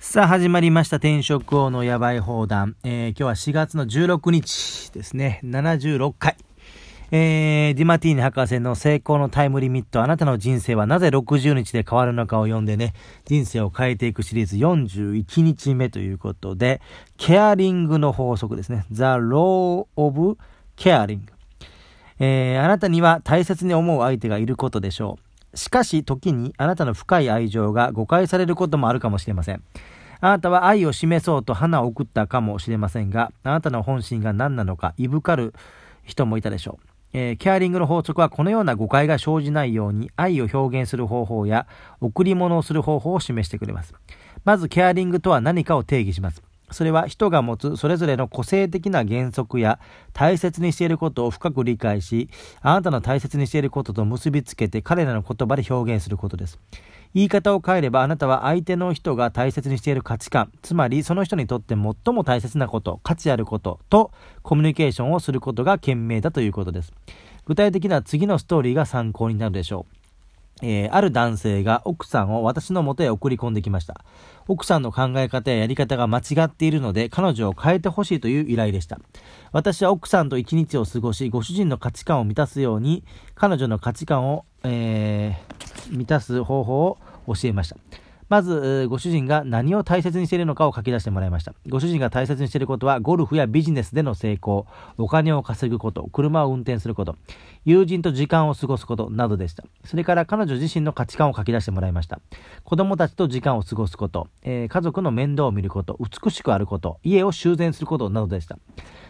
さあ始まりました転職王のやばい放談、えー、今日は4月の16日ですね76回えー、ディマティーニ博士の成功のタイムリミット、あなたの人生はなぜ60日で変わるのかを読んでね、人生を変えていくシリーズ41日目ということで、ケアリングの法則ですね。The Law of Caring。えー、あなたには大切に思う相手がいることでしょう。しかし、時にあなたの深い愛情が誤解されることもあるかもしれません。あなたは愛を示そうと花を送ったかもしれませんが、あなたの本心が何なのか、いぶかる人もいたでしょう。えー、ケアリングの法則はこのような誤解が生じないように愛を表現する方法や贈り物をする方法を示してくれます。まず、ケアリングとは何かを定義します。それは人が持つそれぞれの個性的な原則や大切にしていることを深く理解し、あなたの大切にしていることと結びつけて彼らの言葉で表現することです。言い方を変えればあなたは相手の人が大切にしている価値観、つまりその人にとって最も大切なこと、価値あることとコミュニケーションをすることが賢明だということです。具体的な次のストーリーが参考になるでしょう。えー、ある男性が奥さんを私の元へ送り込んできました。奥さんの考え方ややり方が間違っているので、彼女を変えてほしいという依頼でした。私は奥さんと一日を過ごし、ご主人の価値観を満たすように、彼女の価値観を、えー、満たす方法を教えました。まず、ご主人が何を大切にしているのかを書き出してもらいました。ご主人が大切にしていることは、ゴルフやビジネスでの成功、お金を稼ぐこと、車を運転すること、友人と時間を過ごすことなどでした。それから彼女自身の価値観を書き出してもらいました。子供たちと時間を過ごすこと、えー、家族の面倒を見ること、美しくあること、家を修繕することなどでした。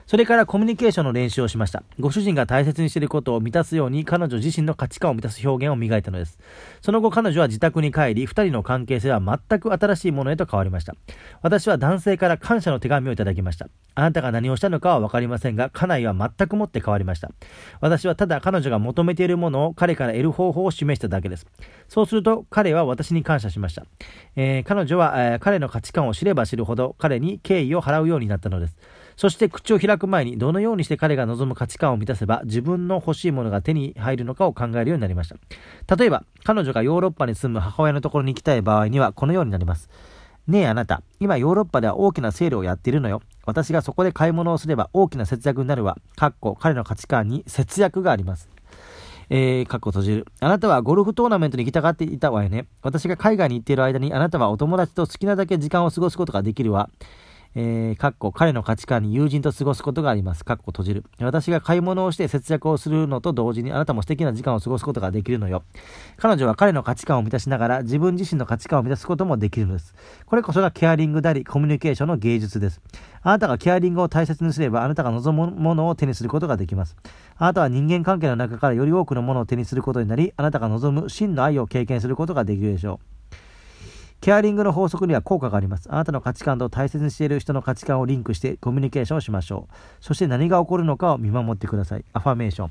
それからコミュニケーションの練習をしました。ご主人が大切にしていることを満たすように彼女自身の価値観を満たす表現を磨いたのです。その後彼女は自宅に帰り、二人の関係性は全く新しいものへと変わりました。私は男性から感謝の手紙をいただきました。あなたが何をしたのかはわかりませんが、家内は全くもって変わりました。私はただ彼女が求めているものを彼から得る方法を示しただけです。そうすると彼は私に感謝しました。えー、彼女は、えー、彼の価値観を知れば知るほど彼に敬意を払うようになったのです。そして口を開く前にどのようにして彼が望む価値観を満たせば自分の欲しいものが手に入るのかを考えるようになりました。例えば、彼女がヨーロッパに住む母親のところに行きたい場合にはこのようになります。ねえあなた、今ヨーロッパでは大きなセールをやっているのよ。私がそこで買い物をすれば大きな節約になるわ。かっこ彼の価値観に節約があります。えー、かっこ閉じる。あなたはゴルフトーナメントに行きたがっていたわよね。私が海外に行っている間にあなたはお友達と好きなだけ時間を過ごすことができるわ。えー、かっこ彼の価値観に友人と過ごすことがあります。かっこ閉じる。私が買い物をして節約をするのと同時にあなたも素敵な時間を過ごすことができるのよ。彼女は彼の価値観を満たしながら自分自身の価値観を満たすこともできるのです。これこそがケアリングであり、コミュニケーションの芸術です。あなたがケアリングを大切にすれば、あなたが望むものを手にすることができます。あなたは人間関係の中からより多くのものを手にすることになり、あなたが望む真の愛を経験することができるでしょう。ケアリングの法則には効果があります。あなたの価値観と大切にしている人の価値観をリンクしてコミュニケーションをしましょう。そして何が起こるのかを見守ってください。アファメーション。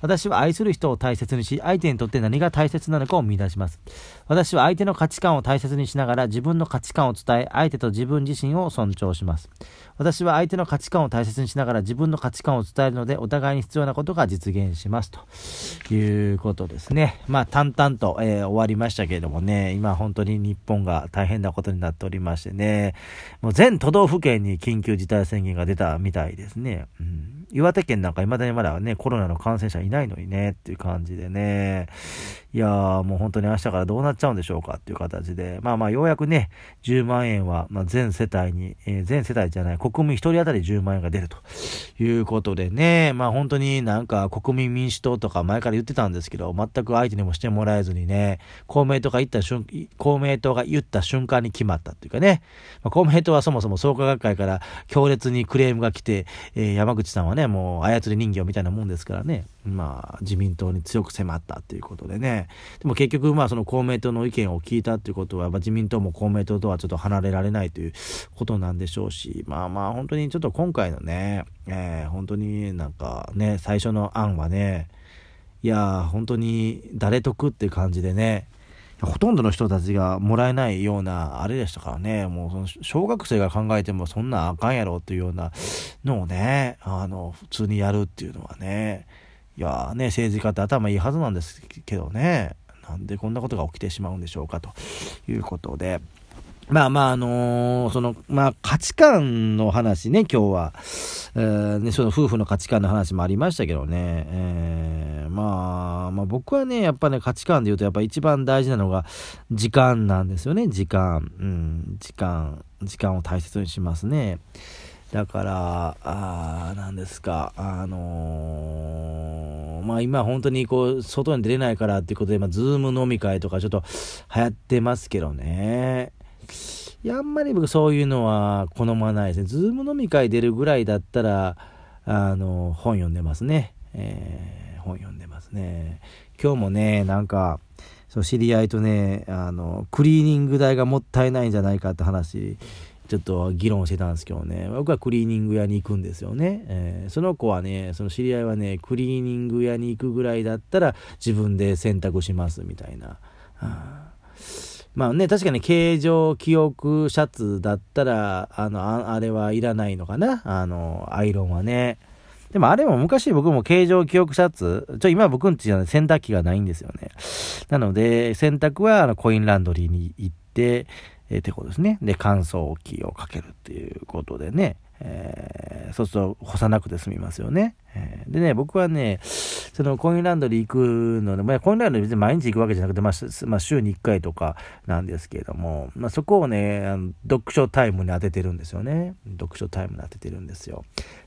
私は愛する人を大切にし、相手にとって何が大切なのかを見出します。私は相手の価値観を大切にしながら自分の価値観を伝え、相手と自分自身を尊重します。私は相手の価値観を大切にしながら自分の価値観を伝えるので、お互いに必要なことが実現します。ということですね。まあ、淡々と、えー、終わりましたけれどもね、今本当に日本が大変なことになっておりましてね、もう全都道府県に緊急事態宣言が出たみたいですね。うん岩手県なんか未だにまだね、コロナの感染者いないのにね、っていう感じでね。いやー、もう本当に明日からどうなっちゃうんでしょうかっていう形で。まあまあ、ようやくね、10万円は、まあ、全世帯に、えー、全世帯じゃない、国民1人当たり10万円が出るということでね。まあ本当になんか国民民主党とか前から言ってたんですけど、全く相手にもしてもらえずにね、公明党が言った瞬、公明党が言った瞬間に決まったっていうかね。まあ、公明党はそもそも創価学会から強烈にクレームが来て、えー、山口さんはね、ねもう操り人形みたいなもんですからね、まあ自民党に強く迫ったっていうことでね、でも結局まあその公明党の意見を聞いたっていうことは、まあ、自民党も公明党とはちょっと離れられないということなんでしょうし、まあまあ本当にちょっと今回のね、えー、本当になんかね、最初の案はね、いや本当に誰得っていう感じでね、ほとんどの人たちがもらえないようなあれでしたからね、もうその小学生が考えてもそんなあかんやろっていうようなのをね、あの、普通にやるっていうのはね、いやね、政治家って頭いいはずなんですけどね、なんでこんなことが起きてしまうんでしょうかということで、まあまあ、あのー、その、まあ価値観の話ね、今日は。えー、ね、その夫婦の価値観の話もありましたけどね。えー、まあ、まあ僕はね、やっぱね、価値観で言うとやっぱ一番大事なのが時間なんですよね、時間。うん、時間、時間を大切にしますね。だから、あなんですか、あのー、まあ今本当にこう、外に出れないからっていうことで、まあズーム飲み会とかちょっと流行ってますけどね。いや、あんまり僕そういうのは好まないですね。 Zoom 飲み会出るぐらいだったら、あの、本読んでますね。えー、本読んでますね。今日もね、なんか、そう知り合いとね、あの、クリーニング代がもったいないんじゃないかって話、ちょっと議論してたんですけどね、僕はクリーニング屋に行くんですよね。えー、その子はね、その知り合いはね、クリーニング屋に行くぐらいだったら自分で洗濯しますみたいな。まあね、確かに形状記憶シャツだったら、あの、あれはいらないのかな？あの、アイロンはね。でもあれも昔僕も形状記憶シャツ、ちょ、今僕んちは洗濯機がないんですよね。なので、洗濯はあのコインランドリーに行って、えー、ってことですね。で、乾燥機をかけるっていうことでね。えー、そうすると干さなくて済みますよね。えー、でね、僕はね、そのコインランドリー行くので、まあ、コインランドリー別に毎日行くわけじゃなくて、まあ、まあ、週に1回とかなんですけれども、まあ、そこをね、あの読書タイムに当ててるんですよね。読書タイムに当ててるんですよ。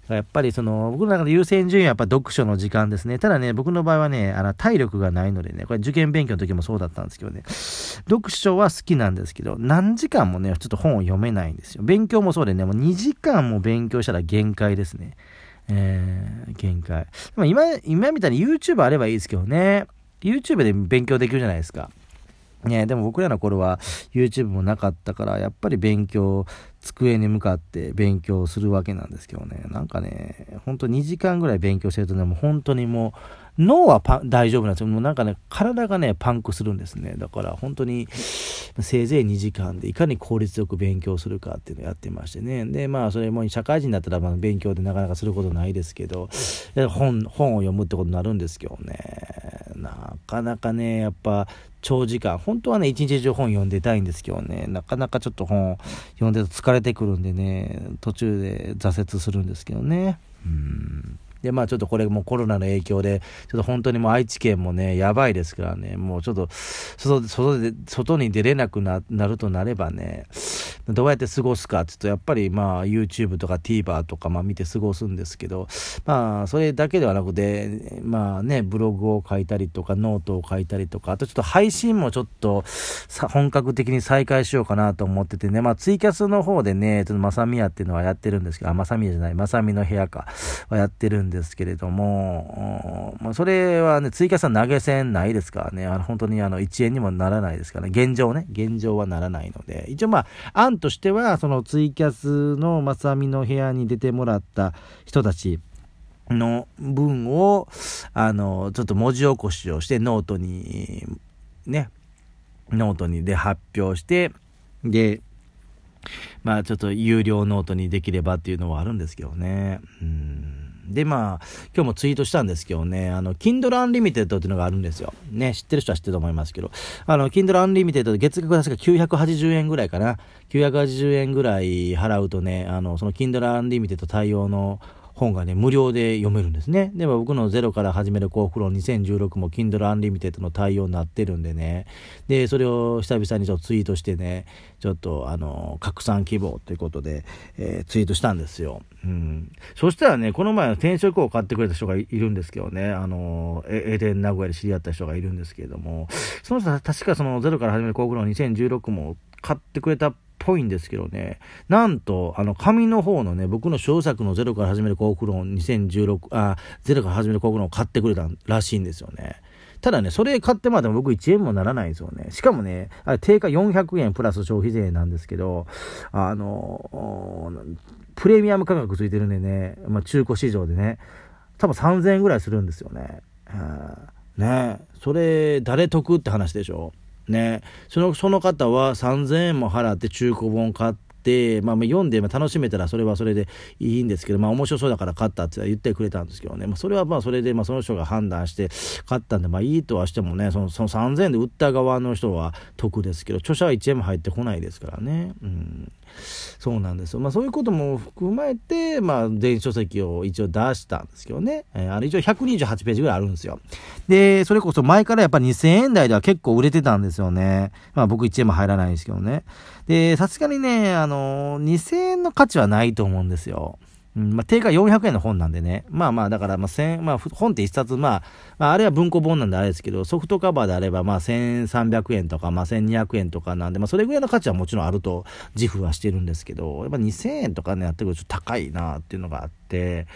やっぱりその、僕の中で優先順位はやっぱ読書の時間ですね。ただね、僕の場合はね、あの、体力がないのでね、これ受験勉強の時もそうだったんですけどね、読書は好きなんですけど、何時間もね、ちょっと本を読めないんですよ。勉強もそうでね、もう2時間も勉強したら限界ですね。えー、限界。ま今、今みたいに YouTube あればいいですけどね。YouTube で勉強できるじゃないですか。ね、でも僕らの頃は YouTube もなかったから、やっぱり勉強、机に向かって勉強するわけなんですけどね。なんかね、ほんと2時間ぐらい勉強してるとね、もう本当にもう、脳は大丈夫なんですよ。もうなんかね、体がね、パンクするんですね。だから本当に、せいぜい2時間でいかに効率よく勉強するかっていうのをやってましてね。で、まあ、それも社会人だったら、まあ、勉強でなかなかすることないですけど、本、本を読むってことになるんですけどね。なかなかね、やっぱ、長時間、本当はね、一日中本読んでたいんですけどね、なかなかちょっと本読んでると疲れてくるんでね、途中で挫折するんですけどね。うんで、まあちょっとこれもコロナの影響で、ちょっと本当にもう愛知県もね、やばいですからね、もうちょっと、外、外で、外に出れなくななるとなればね、どうやって過ごすかって言うと、やっぱりまあ YouTube とか TVer とかまあ見て過ごすんですけど、まあそれだけではなくて、まあね、ブログを書いたりとか、ノートを書いたりとか、あとちょっと配信もちょっとさ本格的に再開しようかなと思っててね、まあツイキャスの方でね、ちょっとまさみやっていうのはやってるんですけど、あ、まさみやじゃない、まさみの部屋か、はやってるんでですけれども、まあそれはね、ツイキャスは投げ銭ないですからね、あの本当にあの1円にもならないですからね、現状ね、現状はならないので、一応まあ、案としては、そのツイキャスのまさみの部屋に出てもらった人たち、の文を、あの、ちょっと文字起こしをして、ノートに、ね、ノートにで発表して、で、まあちょっと有料ノートにできればっていうのはあるんですけどね。うん。で、まあ、今日もツイートしたんですけどね、あの、Kindle Unlimited っていうのがあるんですよ。ね、知ってる人は知ってると思いますけど、あの、Kindle Unlimited 月額確か980円ぐらいかな。980円ぐらい払うとね、あの、その Kindle Unlimited 対応の本がね、無料で読めるんですね。でも僕のゼロから始める幸福論2016も Kindle Unlimited の対応になってるんでね。で、それを久々にちょっとツイートしてね、ちょっとあの、拡散希望ということで、えー、ツイートしたんですよ。うん。そしたらね、この前転職を買ってくれた人がいるんですけどね、あの、エデン名古屋で知り合った人がいるんですけれども、その人は確かそのゼロから始める幸福論2016も買ってくれたぽいんですけどね、なんと、あの、紙の方のね、僕の小作のゼロから始める幸福論2016、あ、ゼロから始める幸福論を買ってくれたらしいんですよね。ただね、それ買ってまでも僕1円もならないんですよね。しかもね、あれ定価400円プラス消費税なんですけど、あの、プレミアム価格ついてるんでね、まあ、中古市場でね、多分3000円ぐらいするんですよね。ねそれ、誰得って話でしょ？ね、その、その方は3000円も払って中古本買っ、まあ、読んで楽しめたらそれはそれでいいんですけど、まあ、面白そうだから買ったって言ってくれたんですけどね、まあ、それはまあそれで、まあ、その人が判断して買ったんで、まあ、いいとはしてもね、そのその3000円で売った側の人は得ですけど、著者は1円も入ってこないですからね。うんそうなんですよ。まあそういうことも踏まえて、まあ電子書籍を一応出したんですけどね。えー、あれ一応128ページぐらいあるんですよ。で、それこそ前からやっぱ2000円台では結構売れてたんですよね。まあ僕1円も入らないんですけどね。で、さすがにね、あのー、2000円の価値はないと思うんですよ。うん、まあ、定価400円の本なんでね。まあまあ、だから、まあ、まあ、本って一冊、まあ、まあ、あれは文庫本なんであれですけど、ソフトカバーであれば、まあ、1300円とか、まあ、1200円とかなんで、まあ、それぐらいの価値はもちろんあると自負はしてるんですけど、やっぱ2000円とかね、やってくるとちょっと高いなっていうのがあって、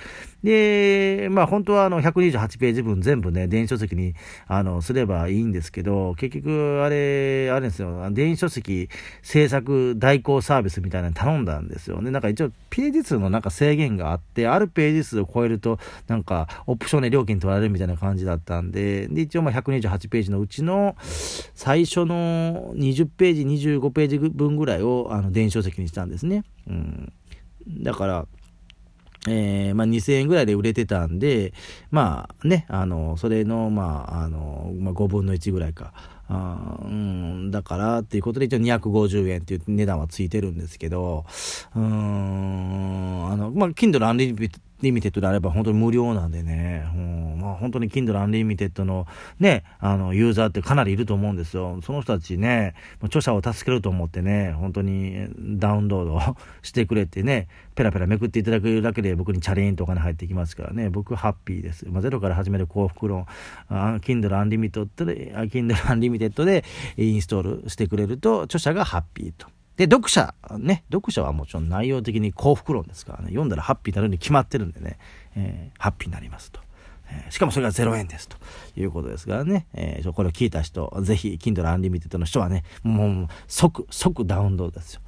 で、まあ、本当はあの、128ページ分全部ね、電子書籍に、あの、すればいいんですけど、結局、あれ、あれですよ、電子書籍制作代行サービスみたいなの頼んだんですよね。なんか一応、ページ数のなんか制限限があって、あるページ数を超えると、なんか、オプションで料金取られるみたいな感じだったんで、で、一応まあ128ページのうちの、最初の20ページ、25ページ分ぐらいを、あの、電子書籍にしたんですね。うん。だから、えー、まあ、2000円ぐらいで売れてたんで、まあね、あの、それの、まあ、あの、まあ、5分の1ぐらいか。あうん、だからっていうことで一応250円っていう値段はついてるんですけど、うん、あの、まあ、Kindle Unlimited リミテッドであれば本当に無料なんでね、うん、まあ本当に Kindle Unlimited のね、あの、ユーザーってかなりいると思うんですよ。その人たちね、著者を助けると思ってね、本当にダウンロードしてくれてね、ペラペラめくっていただけるだけで僕にチャレンとかに入ってきますからね、僕ハッピーです。まあ、ゼロから始める幸福論、Kindle Unlimited で、Kindle Unlimited でインストールしてくれると、著者がハッピーと。で、読者、ね、読者はもちろん内容的に幸福論ですからね、読んだらハッピーになるに決まってるんでね、えー、ハッピーになりますと。えー、しかもそれが0円ですということですからね、えー、これを聞いた人、ぜひ、Kindle Unlimited の人はね、もう即、即ダウンロードですよ。